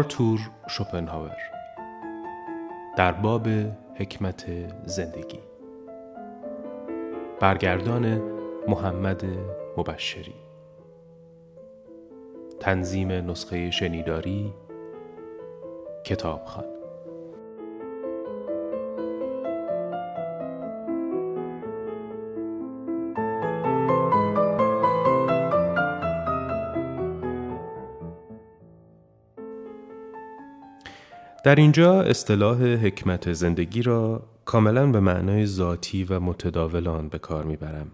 آرتور شوپنهاور. در باب حکمت زندگی. برگردان محمد مبشری. تنظیم نسخه شنیداری کتابخان در اینجا اصطلاح حکمت زندگی را کاملا به معنای ذاتی و متداول آن به کار می‌برم.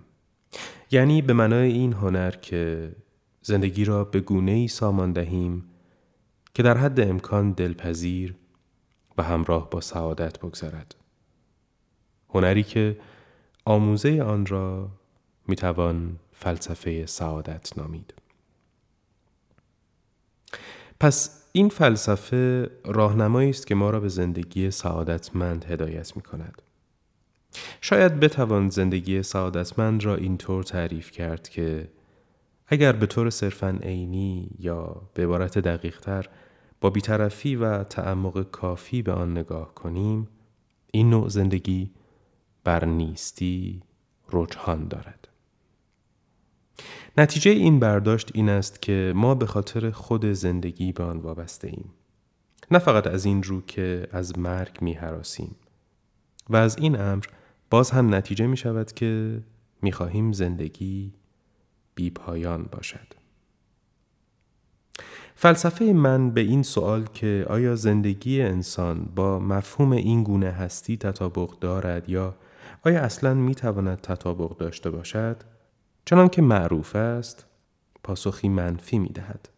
یعنی به معنای این هنر که زندگی را به گونه ای سامان دهیم که در حد امکان دلپذیر و همراه با سعادت بگذرد. هنری که آموزه آن را می‌توان فلسفه سعادت نامید. پس این فلسفه راهنمایی است که ما را به زندگی سعادتمند هدایت می کند. شاید بتوان زندگی سعادتمند را اینطور تعریف کرد که اگر به طور صرفا عینی یا به عبارت دقیقتر با بیطرفی و تعمق کافی به آن نگاه کنیم این نوع زندگی بر نیستی رجحان دارد. نتیجه این برداشت این است که ما به خاطر خود زندگی به آن وابسته ایم. نه فقط از این رو که از مرگ می حراسیم. و از این امر باز هم نتیجه می شود که می خواهیم زندگی بی پایان باشد. فلسفه من به این سوال که آیا زندگی انسان با مفهوم این گونه هستی تطابق دارد یا آیا اصلا می تواند تطابق داشته باشد چنان که معروف است پاسخی منفی می دهد.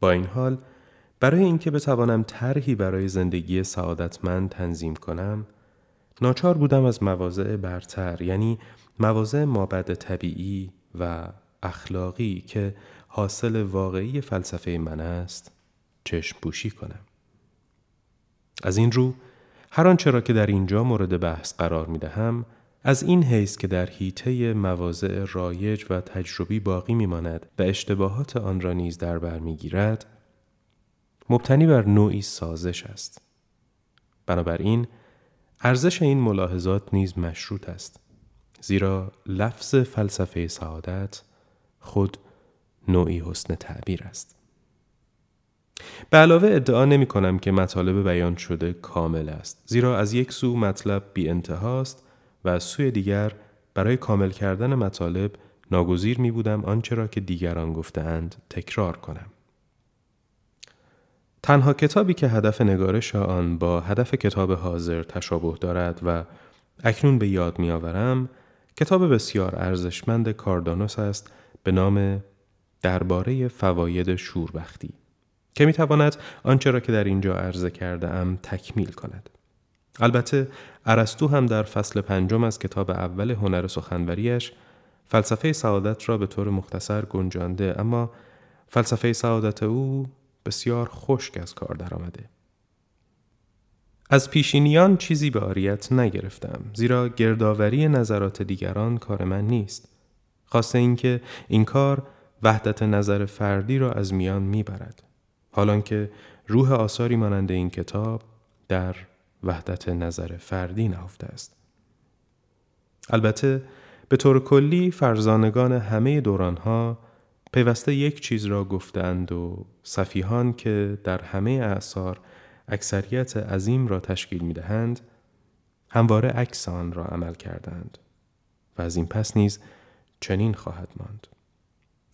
با این حال برای اینکه بتوانم طرحی برای زندگی سعادتمند تنظیم کنم ناچار بودم از مواضع برتر یعنی مواضع مابد طبیعی و اخلاقی که حاصل واقعی فلسفه من است چشم پوشی کنم از این رو هر آنچه را که در اینجا مورد بحث قرار می دهم از این حیث که در حیطه مواضع رایج و تجربی باقی میماند و اشتباهات آن را نیز در بر می‌گیرد مبتنی بر نوعی سازش است. بنابراین ارزش این ملاحظات نیز مشروط است زیرا لفظ فلسفه سعادت خود نوعی حسن تعبیر است. به علاوه ادعا نمی کنم که مطالب بیان شده کامل است زیرا از یک سو مطلب بی انتهاست و از سوی دیگر برای کامل کردن مطالب ناگزیر می بودم آنچه را که دیگران گفتهاند تکرار کنم. تنها کتابی که هدف نگارش آن با هدف کتاب حاضر تشابه دارد و اکنون به یاد می آورم کتاب بسیار ارزشمند کاردانوس است به نام درباره فواید شوربختی که می تواند آنچه را که در اینجا عرضه کرده ام تکمیل کند. البته ارسطو هم در فصل پنجم از کتاب اول هنر سخنوریش فلسفه سعادت را به طور مختصر گنجانده اما فلسفه سعادت او بسیار خشک از کار درآمده. از پیشینیان چیزی به آریت نگرفتم زیرا گردآوری نظرات دیگران کار من نیست. خواسته اینکه این کار وحدت نظر فردی را از میان می‌برد. حالان که روح آثاری مانند این کتاب در وحدت نظر فردی نهفته است. البته به طور کلی فرزانگان همه دورانها پیوسته یک چیز را گفتند و صفیحان که در همه اعثار اکثریت عظیم را تشکیل می دهند همواره عکس آن را عمل کردند و از این پس نیز چنین خواهد ماند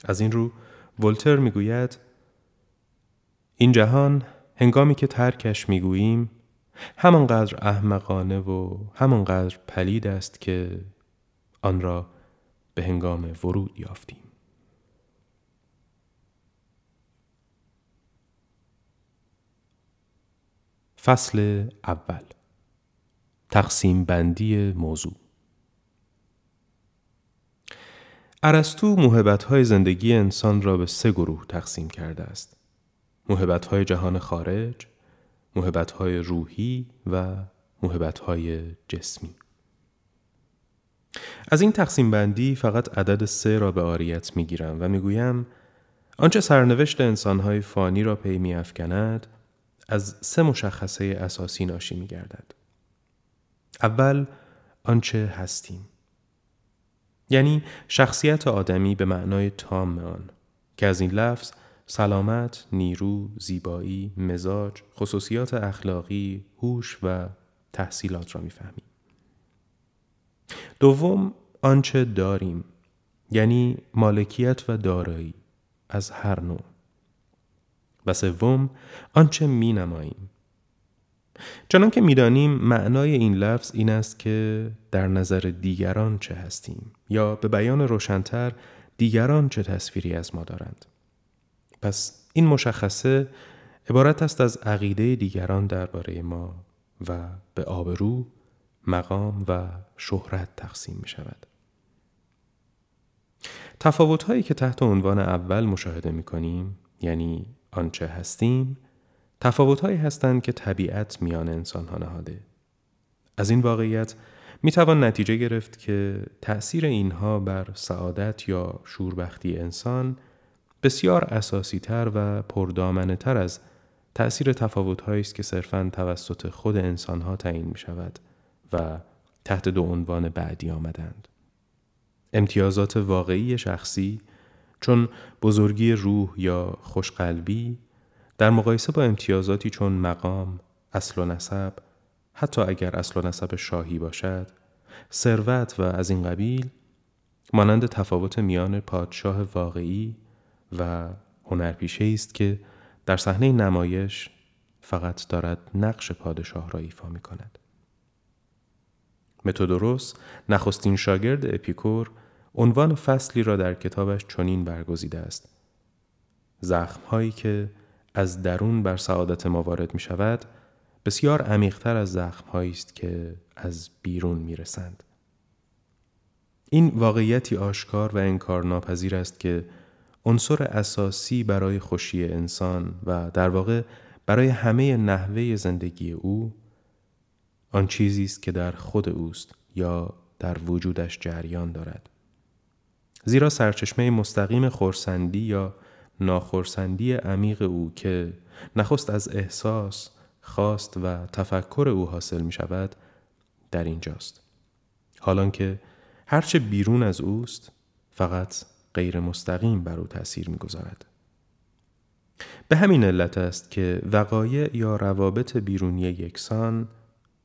از این رو ولتر می‌گوید این جهان هنگامی که ترکش می‌گوییم همانقدر احمقانه و همانقدر پلید است که آن را به هنگام ورود یافتیم. فصل اول تقسیم بندی موضوع ارسطو محبت های زندگی انسان را به سه گروه تقسیم کرده است. محبت های جهان خارج، های روحی و های جسمی از این تقسیم بندی فقط عدد سه را به آریت می گیرم و می گویم آنچه سرنوشت انسانهای فانی را پی می افکند از سه مشخصه اساسی ناشی می گردد. اول آنچه هستیم یعنی شخصیت آدمی به معنای تام آن که از این لفظ سلامت، نیرو، زیبایی، مزاج، خصوصیات اخلاقی، هوش و تحصیلات را می‌فهمیم. دوم آنچه داریم یعنی مالکیت و دارایی از هر نوع. و سوم آنچه می نماییم چنان که می‌دانیم معنای این لفظ این است که در نظر دیگران چه هستیم یا به بیان روشنتر دیگران چه تصویری از ما دارند. پس این مشخصه عبارت است از عقیده دیگران درباره ما و به آبرو، مقام و شهرت تقسیم می شود. تفاوت هایی که تحت عنوان اول مشاهده می کنیم یعنی آنچه هستیم تفاوت هایی هستند که طبیعت میان انسان ها نهاده. از این واقعیت می توان نتیجه گرفت که تأثیر اینها بر سعادت یا شوربختی انسان بسیار اساسی تر و پردامنه تر از تأثیر تفاوت است که صرفاً توسط خود انسان ها تعیین می شود و تحت دو عنوان بعدی آمدند. امتیازات واقعی شخصی چون بزرگی روح یا خوشقلبی در مقایسه با امتیازاتی چون مقام، اصل و نسب، حتی اگر اصل و نسب شاهی باشد، ثروت و از این قبیل مانند تفاوت میان پادشاه واقعی و هنرپیشه است که در صحنه نمایش فقط دارد نقش پادشاه را ایفا می کند. متودوروس نخستین شاگرد اپیکور عنوان فصلی را در کتابش چنین برگزیده است. زخمهایی که از درون بر سعادت ما وارد می شود بسیار عمیقتر از زخمهایی است که از بیرون می رسند. این واقعیتی آشکار و انکار ناپذیر است که عنصر اساسی برای خوشی انسان و در واقع برای همه نحوه زندگی او آن چیزی است که در خود اوست یا در وجودش جریان دارد. زیرا سرچشمه مستقیم خورسندی یا ناخورسندی عمیق او که نخست از احساس خواست و تفکر او حاصل می شود در اینجاست. حالان که هرچه بیرون از اوست فقط غیر مستقیم بر او تأثیر می‌گذارد. به همین علت است که وقایع یا روابط بیرونی یکسان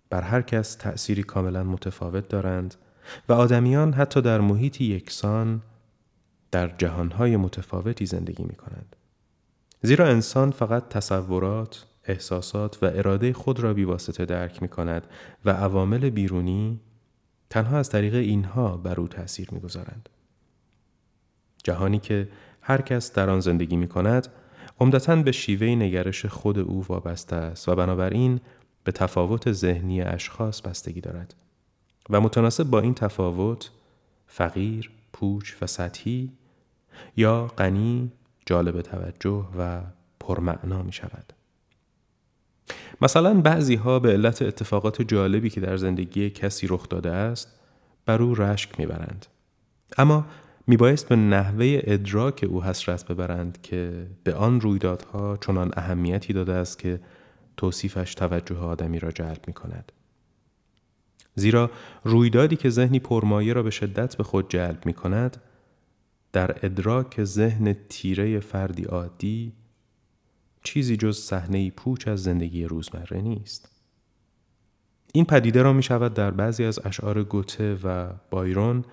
بر هر کس تأثیری کاملا متفاوت دارند و آدمیان حتی در محیطی یکسان در جهانهای متفاوتی زندگی می کنند. زیرا انسان فقط تصورات، احساسات و اراده خود را بیواسطه درک می کند و عوامل بیرونی تنها از طریق اینها بر او تأثیر می گذارند. جهانی که هر کس در آن زندگی می کند عمدتا به شیوه نگرش خود او وابسته است و بنابراین به تفاوت ذهنی اشخاص بستگی دارد و متناسب با این تفاوت فقیر، پوچ و سطحی یا غنی، جالب توجه و پرمعنا می شود. مثلا بعضی ها به علت اتفاقات جالبی که در زندگی کسی رخ داده است بر او رشک می‌برند اما میبایست به نحوه ادراک او حسرت ببرند که به آن رویدادها چنان اهمیتی داده است که توصیفش توجه آدمی را جلب می کند. زیرا رویدادی که ذهنی پرمایه را به شدت به خود جلب می کند در ادراک ذهن تیره فردی عادی چیزی جز صحنه پوچ از زندگی روزمره نیست. این پدیده را می شود در بعضی از اشعار گوته و بایرون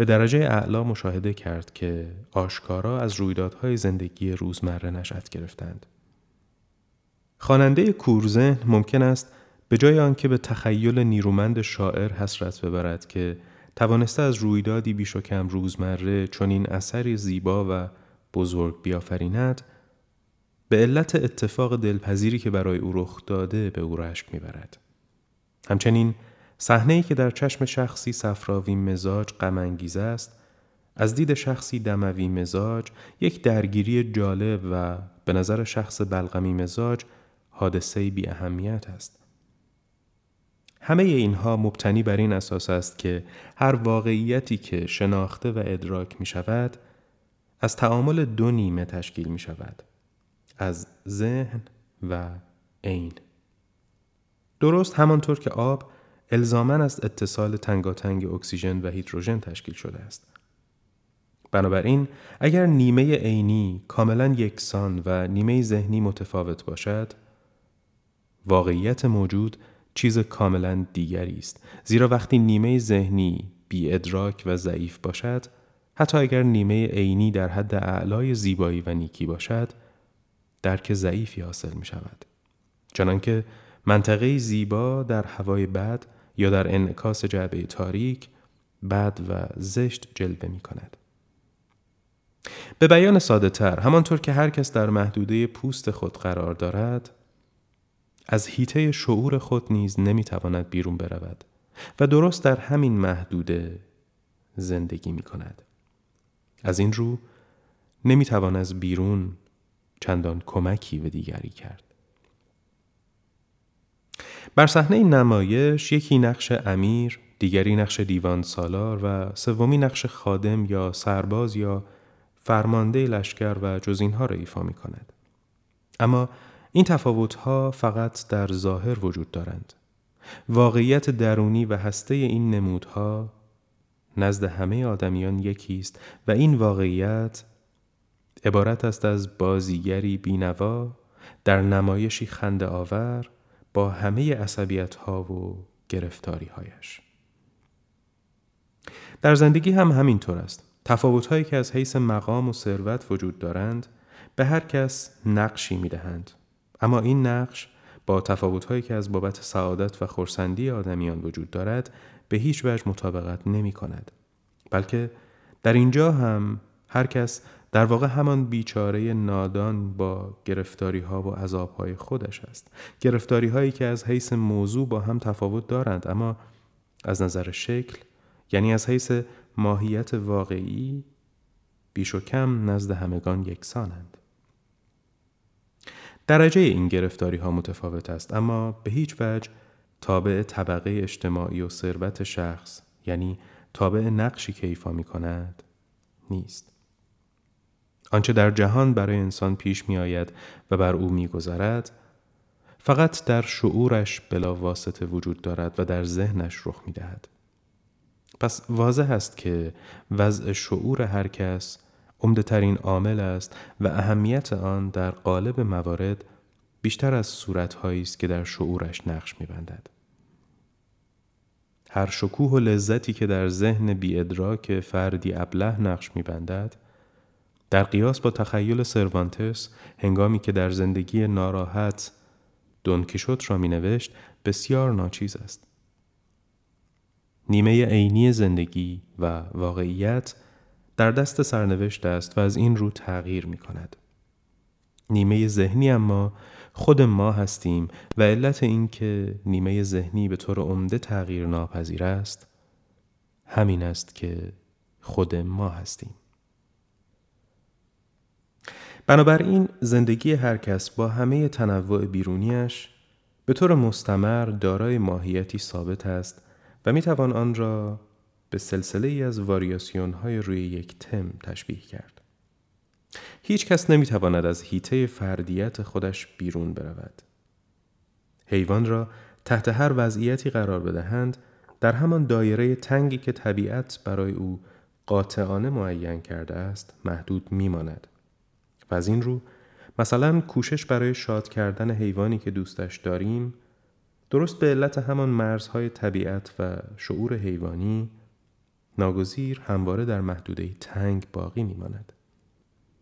به درجه اعلا مشاهده کرد که آشکارا از رویدادهای زندگی روزمره نشأت گرفتند. خواننده کورذهن ممکن است به جای آنکه به تخیل نیرومند شاعر حسرت ببرد که توانسته از رویدادی بیش و کم روزمره چنین اثری زیبا و بزرگ بیافریند به علت اتفاق دلپذیری که برای او رخ داده به او رشک می‌برد همچنین صحنه که در چشم شخصی صفراوی مزاج غم است از دید شخصی دموی مزاج یک درگیری جالب و به نظر شخص بلغمی مزاج حادثه بی اهمیت است. همه اینها مبتنی بر این اساس است که هر واقعیتی که شناخته و ادراک می شود از تعامل دو نیمه تشکیل می شود از ذهن و عین درست همانطور که آب الزامن از اتصال تنگاتنگ اکسیژن و هیدروژن تشکیل شده است. بنابراین اگر نیمه عینی کاملا یکسان و نیمه ذهنی متفاوت باشد واقعیت موجود چیز کاملا دیگری است. زیرا وقتی نیمه ذهنی بی ادراک و ضعیف باشد حتی اگر نیمه عینی در حد اعلای زیبایی و نیکی باشد درک ضعیفی حاصل می شود چنانکه منطقه زیبا در هوای بد یا در انعکاس جعبه تاریک بد و زشت جلوه می کند. به بیان ساده تر همانطور که هر کس در محدوده پوست خود قرار دارد از هیته شعور خود نیز نمی‌تواند بیرون برود و درست در همین محدوده زندگی می کند. از این رو نمی‌توان از بیرون چندان کمکی به دیگری کرد. بر صحنه نمایش یکی نقش امیر، دیگری نقش دیوان سالار و سومی نقش خادم یا سرباز یا فرمانده لشکر و جز اینها را ایفا می کند. اما این تفاوتها فقط در ظاهر وجود دارند. واقعیت درونی و هسته این نمودها نزد همه آدمیان یکی است و این واقعیت عبارت است از بازیگری بینوا در نمایشی خنده آور با همه عصبیت ها و گرفتاری هایش. در زندگی هم همین طور است. تفاوت هایی که از حیث مقام و ثروت وجود دارند به هر کس نقشی می دهند. اما این نقش با تفاوت هایی که از بابت سعادت و خورسندی آدمیان وجود دارد به هیچ وجه مطابقت نمی کند. بلکه در اینجا هم هر کس در واقع همان بیچاره نادان با گرفتاری ها و عذاب های خودش است. گرفتاری هایی که از حیث موضوع با هم تفاوت دارند اما از نظر شکل یعنی از حیث ماهیت واقعی بیش و کم نزد همگان یکسانند. درجه این گرفتاری ها متفاوت است اما به هیچ وجه تابع طبقه اجتماعی و ثروت شخص یعنی تابع نقشی که ایفا می کند نیست. آنچه در جهان برای انسان پیش می آید و بر او می گذرد فقط در شعورش بلا واسطه وجود دارد و در ذهنش رخ می دهد. پس واضح است که وضع شعور هر کس عمده ترین عامل است و اهمیت آن در قالب موارد بیشتر از صورتهایی است که در شعورش نقش میبندد. هر شکوه و لذتی که در ذهن ادراک فردی ابله نقش میبندد در قیاس با تخیل سروانتس هنگامی که در زندگی ناراحت دونکیشوت را می نوشت بسیار ناچیز است. نیمه عینی زندگی و واقعیت در دست سرنوشت است و از این رو تغییر می کند. نیمه ذهنی اما خود ما هستیم و علت این که نیمه ذهنی به طور عمده تغییر ناپذیر است همین است که خود ما هستیم. بنابراین زندگی هر کس با همه تنوع بیرونیش به طور مستمر دارای ماهیتی ثابت است و می توان آن را به سلسله ای از واریاسیون های روی یک تم تشبیه کرد. هیچ کس نمی تواند از هیته فردیت خودش بیرون برود. حیوان را تحت هر وضعیتی قرار بدهند در همان دایره تنگی که طبیعت برای او قاطعانه معین کرده است محدود میماند و از این رو مثلا کوشش برای شاد کردن حیوانی که دوستش داریم درست به علت همان مرزهای طبیعت و شعور حیوانی ناگزیر همواره در محدوده تنگ باقی میماند.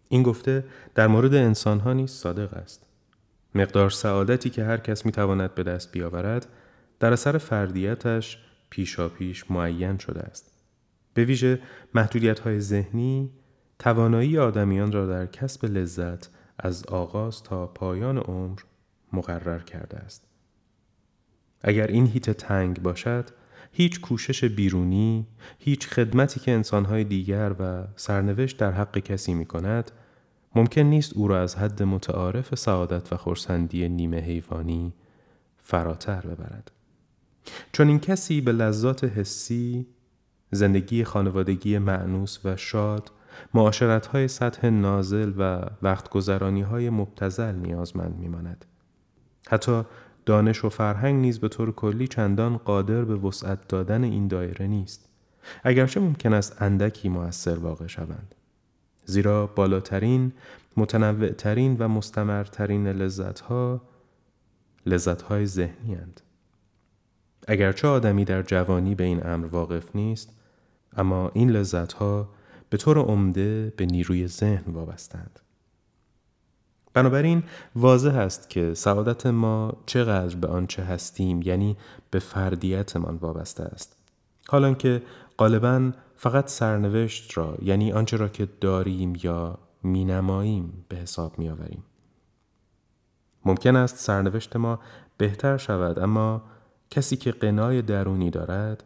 این گفته در مورد انسان ها نیز صادق است. مقدار سعادتی که هر کس می تواند به دست بیاورد در اثر فردیتش پیشا پیش معین شده است. به ویژه محدودیت های ذهنی توانایی آدمیان را در کسب لذت از آغاز تا پایان عمر مقرر کرده است. اگر این هیت تنگ باشد، هیچ کوشش بیرونی، هیچ خدمتی که انسانهای دیگر و سرنوشت در حق کسی می کند، ممکن نیست او را از حد متعارف سعادت و خورسندی نیمه حیوانی فراتر ببرد. چون این کسی به لذات حسی، زندگی خانوادگی معنوس و شاد معاشرت های سطح نازل و وقت گذرانی های مبتزل نیازمند میماند. حتی دانش و فرهنگ نیز به طور کلی چندان قادر به وسعت دادن این دایره نیست. اگرچه ممکن است اندکی مؤثر واقع شوند. زیرا بالاترین، متنوعترین و مستمرترین لذتها لذتهای ذهنی هند. اگرچه آدمی در جوانی به این امر واقف نیست، اما این لذتها به طور عمده به نیروی ذهن وابستند. بنابراین واضح است که سعادت ما چقدر به آنچه هستیم یعنی به فردیتمان وابسته است. حالا که غالبا فقط سرنوشت را یعنی آنچه را که داریم یا مینماییم به حساب میآوریم. ممکن است سرنوشت ما بهتر شود اما کسی که قنای درونی دارد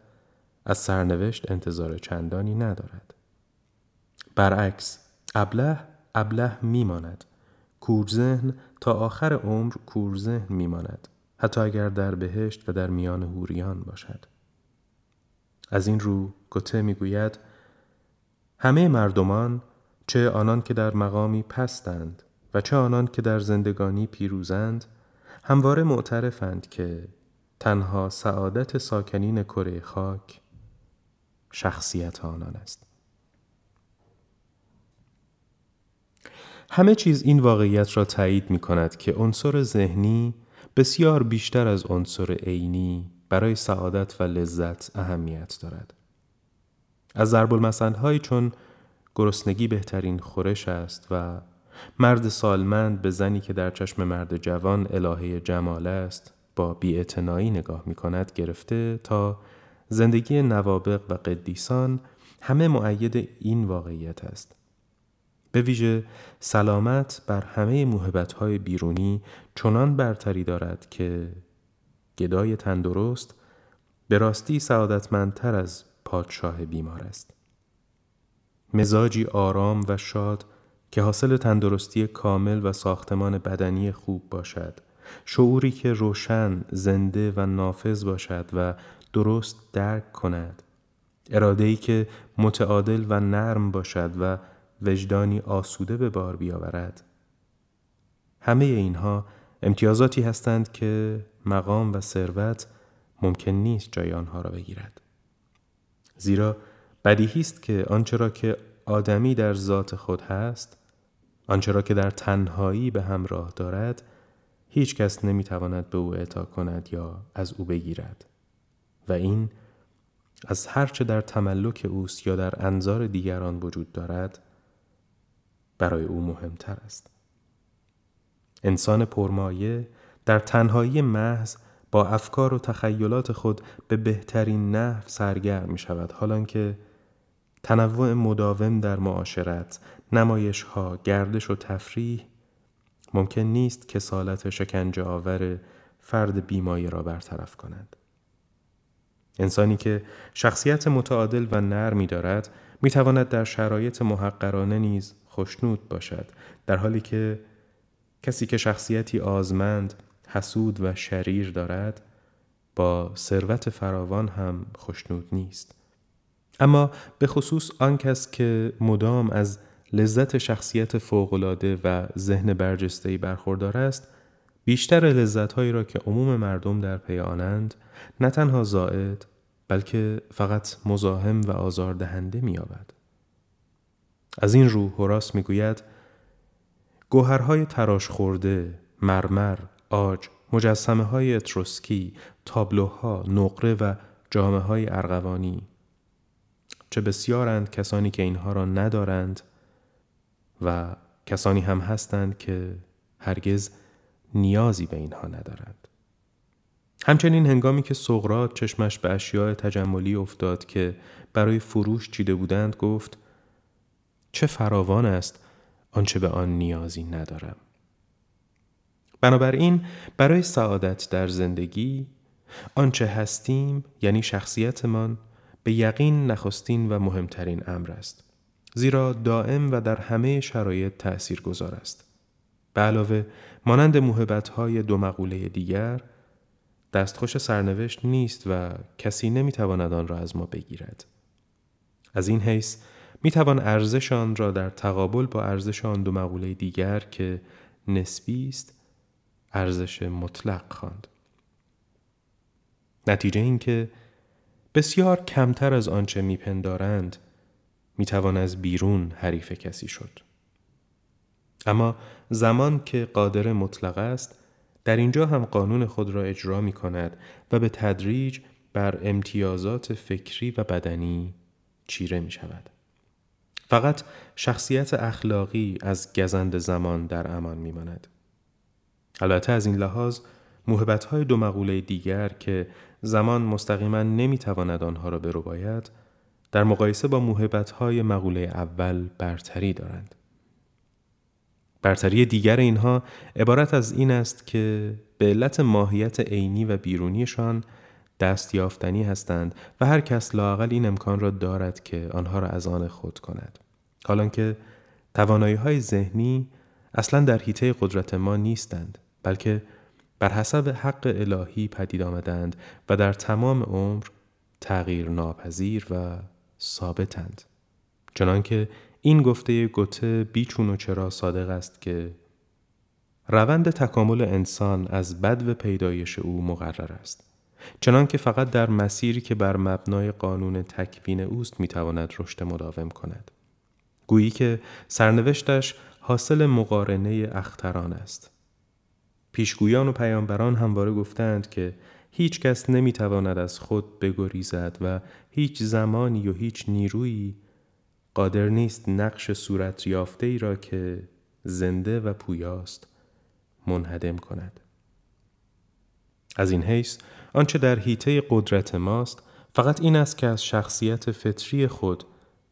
از سرنوشت انتظار چندانی ندارد. برعکس ابله ابله میماند. کورذهن تا آخر عمر کورذهن میماند. حتی اگر در بهشت و در میان هوریان باشد. از این رو گوته می‌گوید همه مردمان چه آنان که در مقامی پستند و چه آنان که در زندگانی پیروزند همواره معترفند که تنها سعادت ساکنین کره خاک شخصیت آنان است. همه چیز این واقعیت را تایید می کند که عنصر ذهنی بسیار بیشتر از عنصر عینی برای سعادت و لذت اهمیت دارد. از ضرب های چون گرسنگی بهترین خورش است و مرد سالمند به زنی که در چشم مرد جوان الهه جمال است با بیاعتنایی نگاه می کند گرفته تا زندگی نوابق و قدیسان همه معید این واقعیت است. به ویژه سلامت بر همه های بیرونی چنان برتری دارد که گدای تندرست به راستی سعادتمندتر از پادشاه بیمار است. مزاجی آرام و شاد که حاصل تندرستی کامل و ساختمان بدنی خوب باشد شعوری که روشن، زنده و نافذ باشد و درست درک کند اراده‌ای که متعادل و نرم باشد و وجدانی آسوده به بار بیاورد. همه اینها امتیازاتی هستند که مقام و ثروت ممکن نیست جای آنها را بگیرد. زیرا بدیهی است که آنچه را که آدمی در ذات خود هست آنچه را که در تنهایی به همراه دارد هیچ کس نمی‌تواند به او اعطا کند یا از او بگیرد. و این از هرچه در تملک اوست یا در انظار دیگران وجود دارد برای او مهمتر است. انسان پرمایه در تنهایی محض با افکار و تخیلات خود به بهترین نحو سرگرم می شود حالان که تنوع مداوم در معاشرت، نمایش ها، گردش و تفریح ممکن نیست کسالت شکنجه آور فرد بیمایه را برطرف کند. انسانی که شخصیت متعادل و نرمی دارد می تواند در شرایط محقرانه نیز خوشنود باشد در حالی که کسی که شخصیتی آزمند حسود و شریر دارد با ثروت فراوان هم خوشنود نیست. اما به خصوص آن کس که مدام از لذت شخصیت فوقالعاده و ذهن برجسته‌ای برخوردار است بیشتر لذتهایی را که عموم مردم در پی آنند نه تنها زائد بلکه فقط مزاحم و آزاردهنده می‌یابد. از این رو هوراس می‌گوید گوهرهای تراش خورده، مرمر، آج، مجسمه های اتروسکی، تابلوها، نقره و جامعه های ارغوانی چه بسیارند کسانی که اینها را ندارند و کسانی هم هستند که هرگز نیازی به اینها ندارند. همچنین هنگامی که سقرات چشمش به اشیاء تجملی افتاد که برای فروش چیده بودند گفت چه فراوان است آنچه به آن نیازی ندارم. بنابراین برای سعادت در زندگی آنچه هستیم یعنی شخصیتمان به یقین نخستین و مهمترین امر است. زیرا دائم و در همه شرایط تأثیر گذار است. به علاوه مانند های دو مقوله دیگر دستخوش سرنوشت نیست و کسی نمی‌تواند آن را از ما بگیرد. از این حیث می توان ارزش آن را در تقابل با ارزش آن دو مقوله دیگر که نسبی است ارزش مطلق خواند. نتیجه این که بسیار کمتر از آنچه میپندارند می‌توان از بیرون حریف کسی شد. اما زمان که قادر مطلق است در اینجا هم قانون خود را اجرا می کند و به تدریج بر امتیازات فکری و بدنی چیره می شود. فقط شخصیت اخلاقی از گزند زمان در امان می ماند. البته از این لحاظ محبت های دو مقوله دیگر که زمان مستقیما نمی تواند آنها را برو باید در مقایسه با محبت های مقوله اول برتری دارند. برتری دیگر اینها عبارت از این است که به علت ماهیت عینی و بیرونیشان دست یافتنی هستند و هر کس لاقل این امکان را دارد که آنها را از آن خود کند. حالان که توانایی های ذهنی اصلا در حیطه قدرت ما نیستند بلکه بر حسب حق الهی پدید آمدند و در تمام عمر تغییر ناپذیر و ثابتند چنانکه این گفته گوته بیچون و چرا صادق است که روند تکامل انسان از بد و پیدایش او مقرر است چنان که فقط در مسیری که بر مبنای قانون تکوین اوست می‌تواند رشد مداوم کند گویی که سرنوشتش حاصل مقارنه اختران است پیشگویان و پیامبران همواره گفتند که هیچ کس نمی‌تواند از خود بگریزد و هیچ زمانی و هیچ نیرویی قادر نیست نقش صورت یافته ای را که زنده و پویاست منهدم کند. از این حیث آنچه در حیطه قدرت ماست فقط این است که از شخصیت فطری خود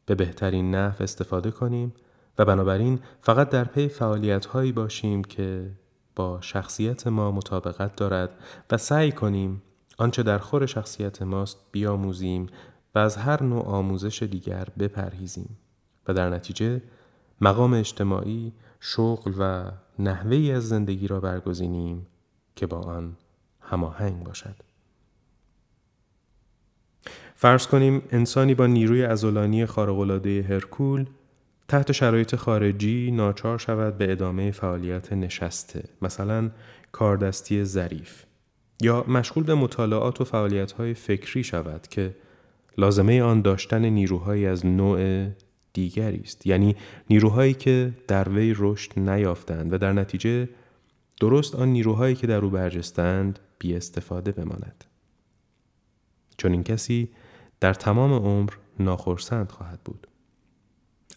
به بهترین نحو استفاده کنیم و بنابراین فقط در پی فعالیت هایی باشیم که با شخصیت ما مطابقت دارد و سعی کنیم آنچه در خور شخصیت ماست بیاموزیم و از هر نوع آموزش دیگر بپرهیزیم و در نتیجه مقام اجتماعی، شغل و نحوه از زندگی را برگزینیم که با آن هماهنگ باشد. فرض کنیم انسانی با نیروی ازولانی خارق‌العاده هرکول تحت شرایط خارجی ناچار شود به ادامه فعالیت نشسته مثلا کاردستی ظریف. یا مشغول به مطالعات و فعالیت‌های فکری شود که لازمه آن داشتن نیروهایی از نوع دیگری است. یعنی نیروهایی که در وی رشد نیافتند و در نتیجه درست آن نیروهایی که در او برجستند بی استفاده بماند. چون این کسی در تمام عمر ناخرسند خواهد بود.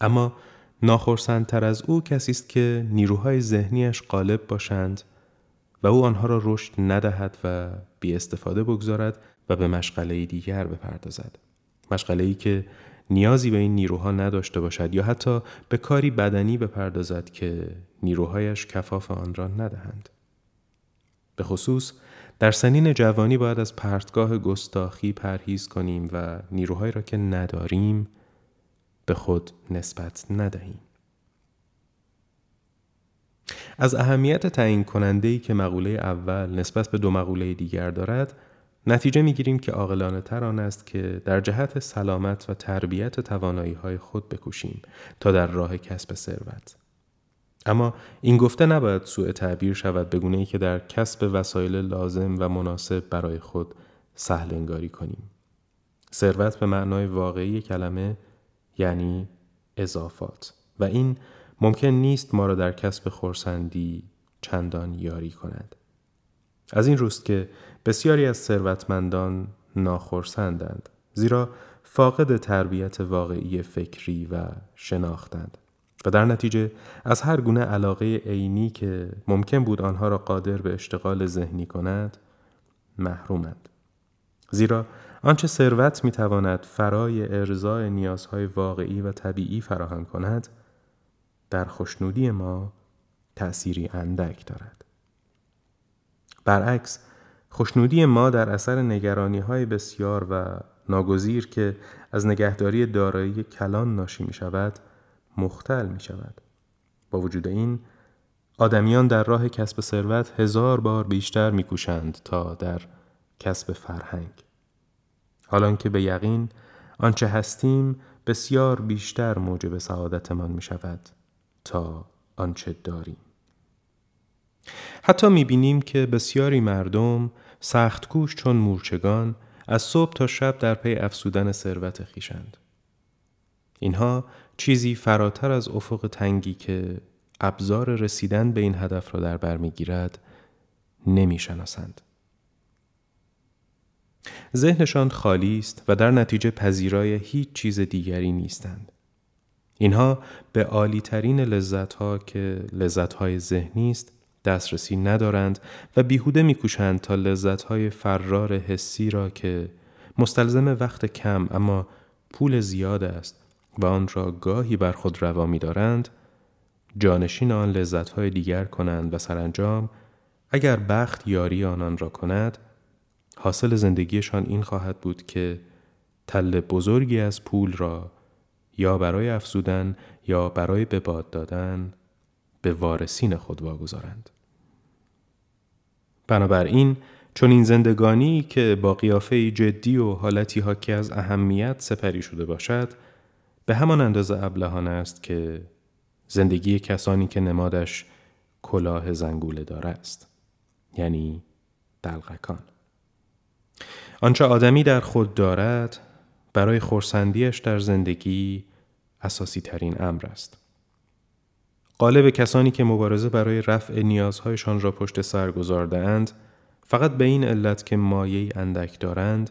اما ناخرسندتر از او کسی است که نیروهای ذهنیش غالب باشند و او آنها را رشد ندهد و بی استفاده بگذارد و به مشغله دیگر بپردازد. مشغله ای که نیازی به این نیروها نداشته باشد یا حتی به کاری بدنی بپردازد که نیروهایش کفاف آن را ندهند. به خصوص در سنین جوانی باید از پرتگاه گستاخی پرهیز کنیم و نیروهایی را که نداریم به خود نسبت ندهیم. از اهمیت تعیین کننده که مقوله اول نسبت به دو مقوله دیگر دارد نتیجه می گیریم که عاقلانه تر آن است که در جهت سلامت و تربیت توانایی های خود بکوشیم تا در راه کسب ثروت. اما این گفته نباید سوء تعبیر شود به ای که در کسب وسایل لازم و مناسب برای خود سهل انگاری کنیم. ثروت به معنای واقعی کلمه یعنی اضافات و این ممکن نیست ما را در کسب خورسندی چندان یاری کند. از این روست که بسیاری از ثروتمندان ناخرسندند زیرا فاقد تربیت واقعی فکری و شناختند و در نتیجه از هر گونه علاقه عینی که ممکن بود آنها را قادر به اشتغال ذهنی کند محرومند. زیرا آنچه ثروت می‌تواند فرای ارزای نیازهای واقعی و طبیعی فراهم کند در خوشنودی ما تأثیری اندک دارد. برعکس خوشنودی ما در اثر نگرانی های بسیار و ناگزیر که از نگهداری دارایی کلان ناشی می شود مختل می شود. با وجود این آدمیان در راه کسب ثروت هزار بار بیشتر میکوشند تا در کسب فرهنگ حالان که به یقین آنچه هستیم بسیار بیشتر موجب سعادتمان می شود تا آنچه داریم. حتی می بینیم که بسیاری مردم سختکوش چون مورچگان از صبح تا شب در پی افسودن ثروت خیشند. اینها چیزی فراتر از افق تنگی که ابزار رسیدن به این هدف را در بر می‌گیرد نمی‌شناسند. ذهنشان خالی است و در نتیجه پذیرای هیچ چیز دیگری نیستند. اینها به عالی ترین که لذت های ذهنی است دسترسی ندارند و بیهوده میکوشند تا لذت های فرار حسی را که مستلزم وقت کم اما پول زیاد است و آن را گاهی بر خود روا می دارند جانشین آن لذت های دیگر کنند و سرانجام اگر بخت یاری آنان را کند حاصل زندگیشان این خواهد بود که تل بزرگی از پول را یا برای افزودن یا برای به باد دادن به وارثین خود واگذارند. بنابراین چون این زندگانی که با قیافه جدی و حالتی حاکی از اهمیت سپری شده باشد به همان اندازه ابلهانه است که زندگی کسانی که نمادش کلاه زنگوله داره است یعنی دلغکان آنچه آدمی در خود دارد برای خورسندیش در زندگی اساسی ترین امر است. قالب کسانی که مبارزه برای رفع نیازهایشان را پشت سر گذارده اند فقط به این علت که مایه اندک دارند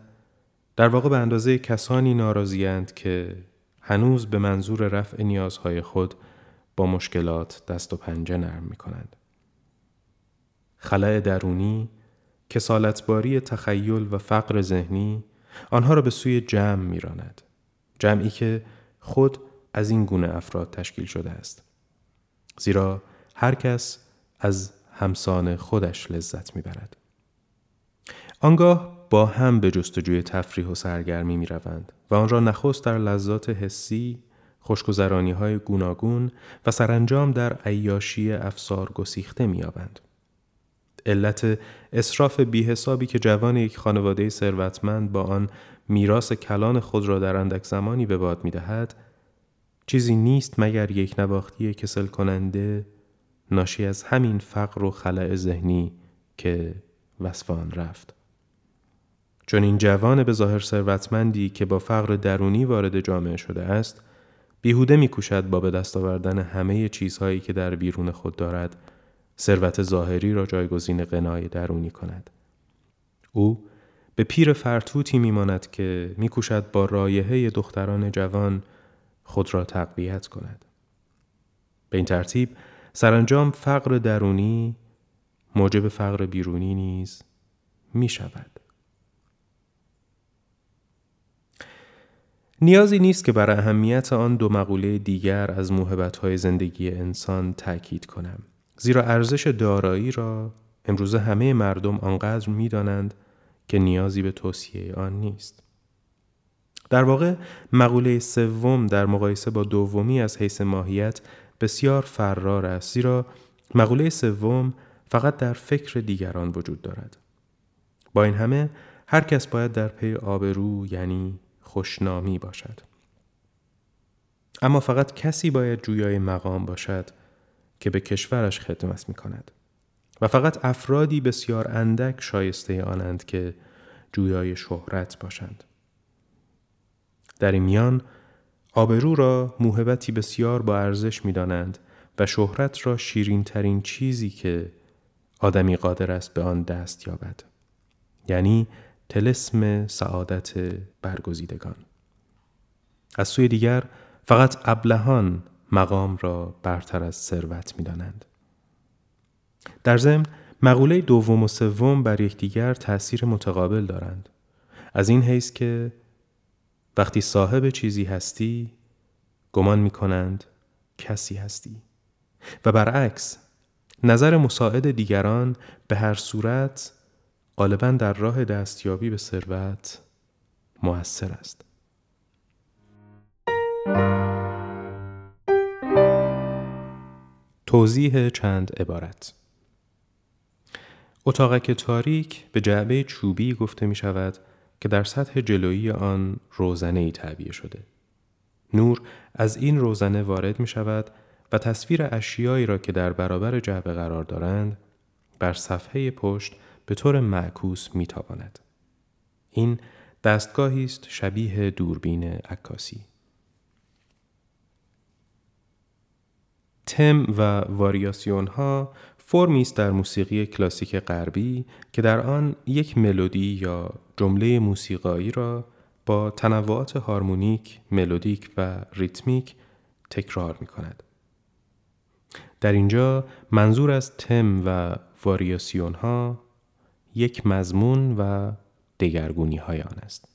در واقع به اندازه کسانی ناراضیند که هنوز به منظور رفع نیازهای خود با مشکلات دست و پنجه نرم می کنند. خلع درونی کسالتباری تخیل و فقر ذهنی آنها را به سوی جمع میراند جمعی که خود از این گونه افراد تشکیل شده است زیرا هر کس از همسان خودش لذت می‌برد آنگاه با هم به جستجوی تفریح و سرگرمی می روند و آن را نخست در لذات حسی، خوشگذرانی های گوناگون و سرانجام در عیاشی افسار گسیخته می آبند. علت اصراف بیحسابی که جوان یک خانواده ثروتمند با آن میراث کلان خود را در اندک زمانی به باد می‌دهد چیزی نیست مگر یک نواختی کسل کننده ناشی از همین فقر و خلع ذهنی که وصف آن رفت چون این جوان به ظاهر ثروتمندی که با فقر درونی وارد جامعه شده است بیهوده میکوشد با به دست آوردن همه چیزهایی که در بیرون خود دارد ثروت ظاهری را جایگزین قنای درونی کند. او به پیر فرتوتی میماند که میکوشد با رایحه دختران جوان خود را تقویت کند. به این ترتیب سرانجام فقر درونی موجب فقر بیرونی نیز می شود. نیازی نیست که بر اهمیت آن دو مقوله دیگر از موهبت زندگی انسان تأکید کنم. زیرا ارزش دارایی را امروزه همه مردم آنقدر می دانند که نیازی به توصیه آن نیست. در واقع مقوله سوم در مقایسه با دومی از حیث ماهیت بسیار فرار است زیرا مقوله سوم فقط در فکر دیگران وجود دارد. با این همه هر کس باید در پی آبرو یعنی خوشنامی باشد. اما فقط کسی باید جویای مقام باشد که به کشورش خدمت می کند و فقط افرادی بسیار اندک شایسته آنند که جویای شهرت باشند. در این میان آبرو را موهبتی بسیار با ارزش می دانند و شهرت را شیرین ترین چیزی که آدمی قادر است به آن دست یابد. یعنی تلسم سعادت برگزیدگان. از سوی دیگر فقط ابلهان مقام را برتر از ثروت می دانند. در ضمن مقوله دوم و سوم بر یکدیگر تأثیر متقابل دارند. از این حیث که وقتی صاحب چیزی هستی گمان می کنند کسی هستی و برعکس نظر مساعد دیگران به هر صورت غالبا در راه دستیابی به ثروت موثر است. توضیح چند عبارت اتاقک تاریک به جعبه چوبی گفته می شود که در سطح جلویی آن روزنه ای تعبیه شده. نور از این روزنه وارد می شود و تصویر اشیایی را که در برابر جعبه قرار دارند بر صفحه پشت به طور معکوس می تاباند. این دستگاهی است شبیه دوربین عکاسی. تم و واریاسیون ها فرمی است در موسیقی کلاسیک غربی که در آن یک ملودی یا جمله موسیقایی را با تنوعات هارمونیک، ملودیک و ریتمیک تکرار می کند. در اینجا منظور از تم و واریاسیون ها یک مضمون و دگرگونی های آن است.